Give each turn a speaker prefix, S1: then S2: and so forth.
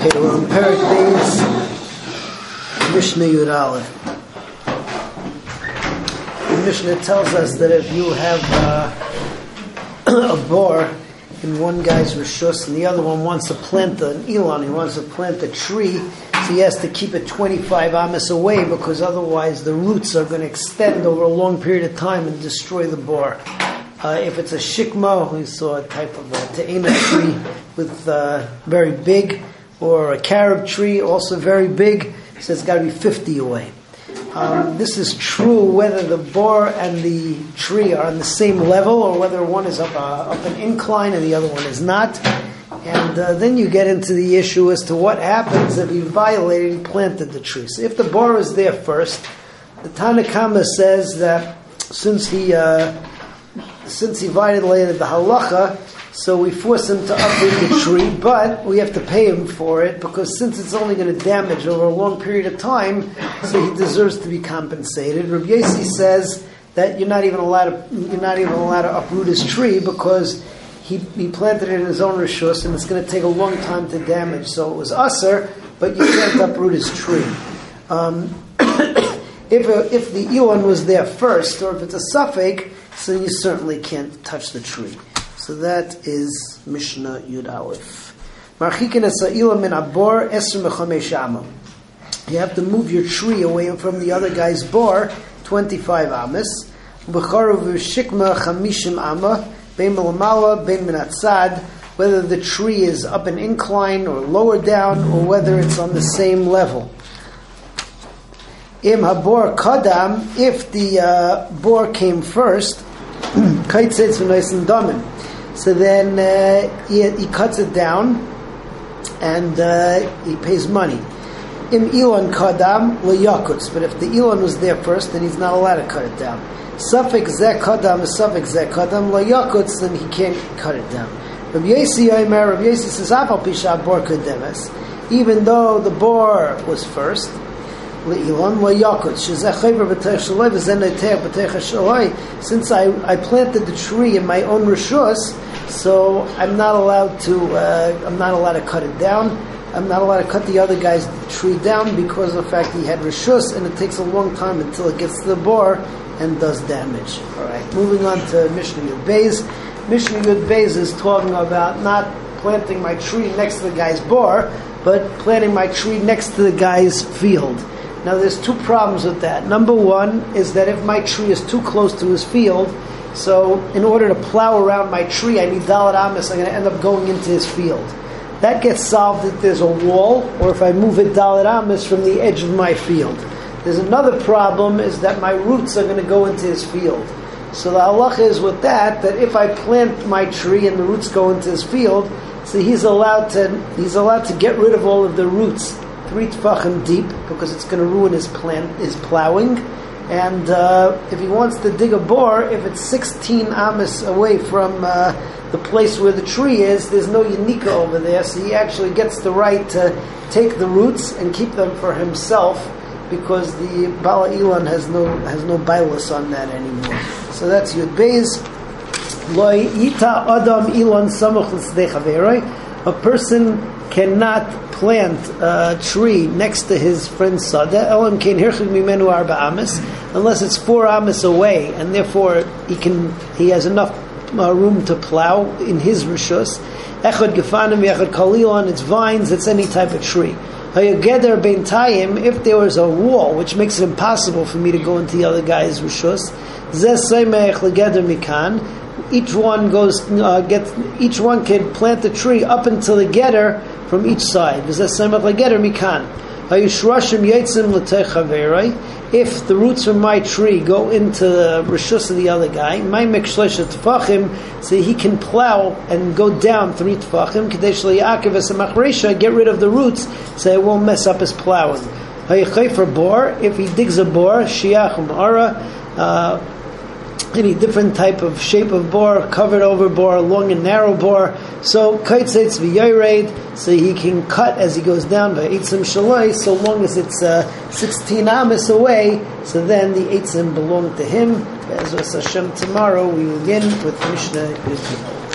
S1: Okay, we're on Beis, Mishnah Yud. The Mishnah tells us that if you have uh, a bor in one guy's rishus and the other one wants to plant an elon, he wants to plant a tree, so he has to keep it 25 amas away because otherwise the roots are going to extend over a long period of time and destroy the bor. Uh, if it's a shikma, we saw a type of a te'ena tree with uh, very big, or a carob tree, also very big, so it's got to be 50 away. Um, this is true whether the bor and the tree are on the same level or whether one is up, uh, up an incline and the other one is not. And uh, then you get into the issue as to what happens if he violated, he planted the tree. So if the bor is there first, the Tanna Kamma says that since he uh, since he violated the halacha, so we force him to uproot the tree, but we have to pay him for it because since it's only going to damage over a long period of time, so he deserves to be compensated. Yossi says that you're not even allowed to you're not even allowed to uproot his tree because he, he planted it in his own rishus and it's going to take a long time to damage. So it was usser, but you can't uproot his tree. Um, if, a, if the Elon was there first, or if it's a safek, so you certainly can't touch the tree. So that is Mishnah Yud Aleph. You have to move your tree away from the other guy's bor, 25 amas. Whether the tree is up an incline or lower down, or whether it's on the same level. Im habor kadam, if the uh, bor came first. So then uh, he, he, cuts it down and uh, he pays money. Im Elon kadam yakutz, but if the Elon was there first, then he's not allowed to cut it down. Safek zeh kadam is safek zeh kadam yakutz, then he can't cut it down. Rabbi Yossi Yomer, Rabbi Yossi says, even though the bor was first, since I, I planted the tree in my own rishus, so I'm not allowed to uh, I'm not allowed to cut it down. I'm not allowed to cut the other guy's tree down because of the fact he had rishus, and it takes a long time until it gets to the bor and does damage. All right, moving on to Mishnah Yud Beis. Mishnah Yud Beis is talking about not planting my tree next to the guy's bor, but planting my tree next to the guy's field. Now, there's two problems with that. Number one is that if my tree is too close to his field, so in order to plow around my tree, I need Dalit Amis, I'm going to end up going into his field. That gets solved if there's a wall, or if I move it Dalit Amis from the edge of my field. There's another problem is that my roots are going to go into his field. So the halacha is with that that if I plant my tree and the roots go into his field, so he's allowed to he's allowed to get rid of all of the roots three tefachim deep because it's going to ruin his plant, his plowing. And uh, if he wants to dig a bore, if it's 16 amas away from uh, the place where the tree is, there's no yanika over there, so he actually gets the right to take the roots and keep them for himself because the Bala Elon has no has no bilus on that anymore. So that's Yud Beis. Loy ita adam Elon samuch A person cannot plant a tree next to his friend's sada, unless it's four amas away, and therefore he can he has enough uh, room to plow in his rishus. Echad gefanim, echad kalil on its vines, it's any type of tree. If there was a wall which makes it impossible for me to go into the other guy's rishus, mikan. Each one goes uh, gets each one can plant the tree up until the getter from each side. If the roots from my tree go into the rishus of the other guy, my tefachim, so he can plow and go down three tefachim, get rid of the roots, so it won't mess up his plowing. If he digs a bore, shiach umara, uh, any different type of shape of bore, covered over bore, long and narrow bore. So kaitzetz v'yoyred, so he can cut as he goes down by eitzim shaloi, so long as it's uh, 16 amas away, so then the eitzim belong to him. As Hashem tomorrow, we begin with Mishnah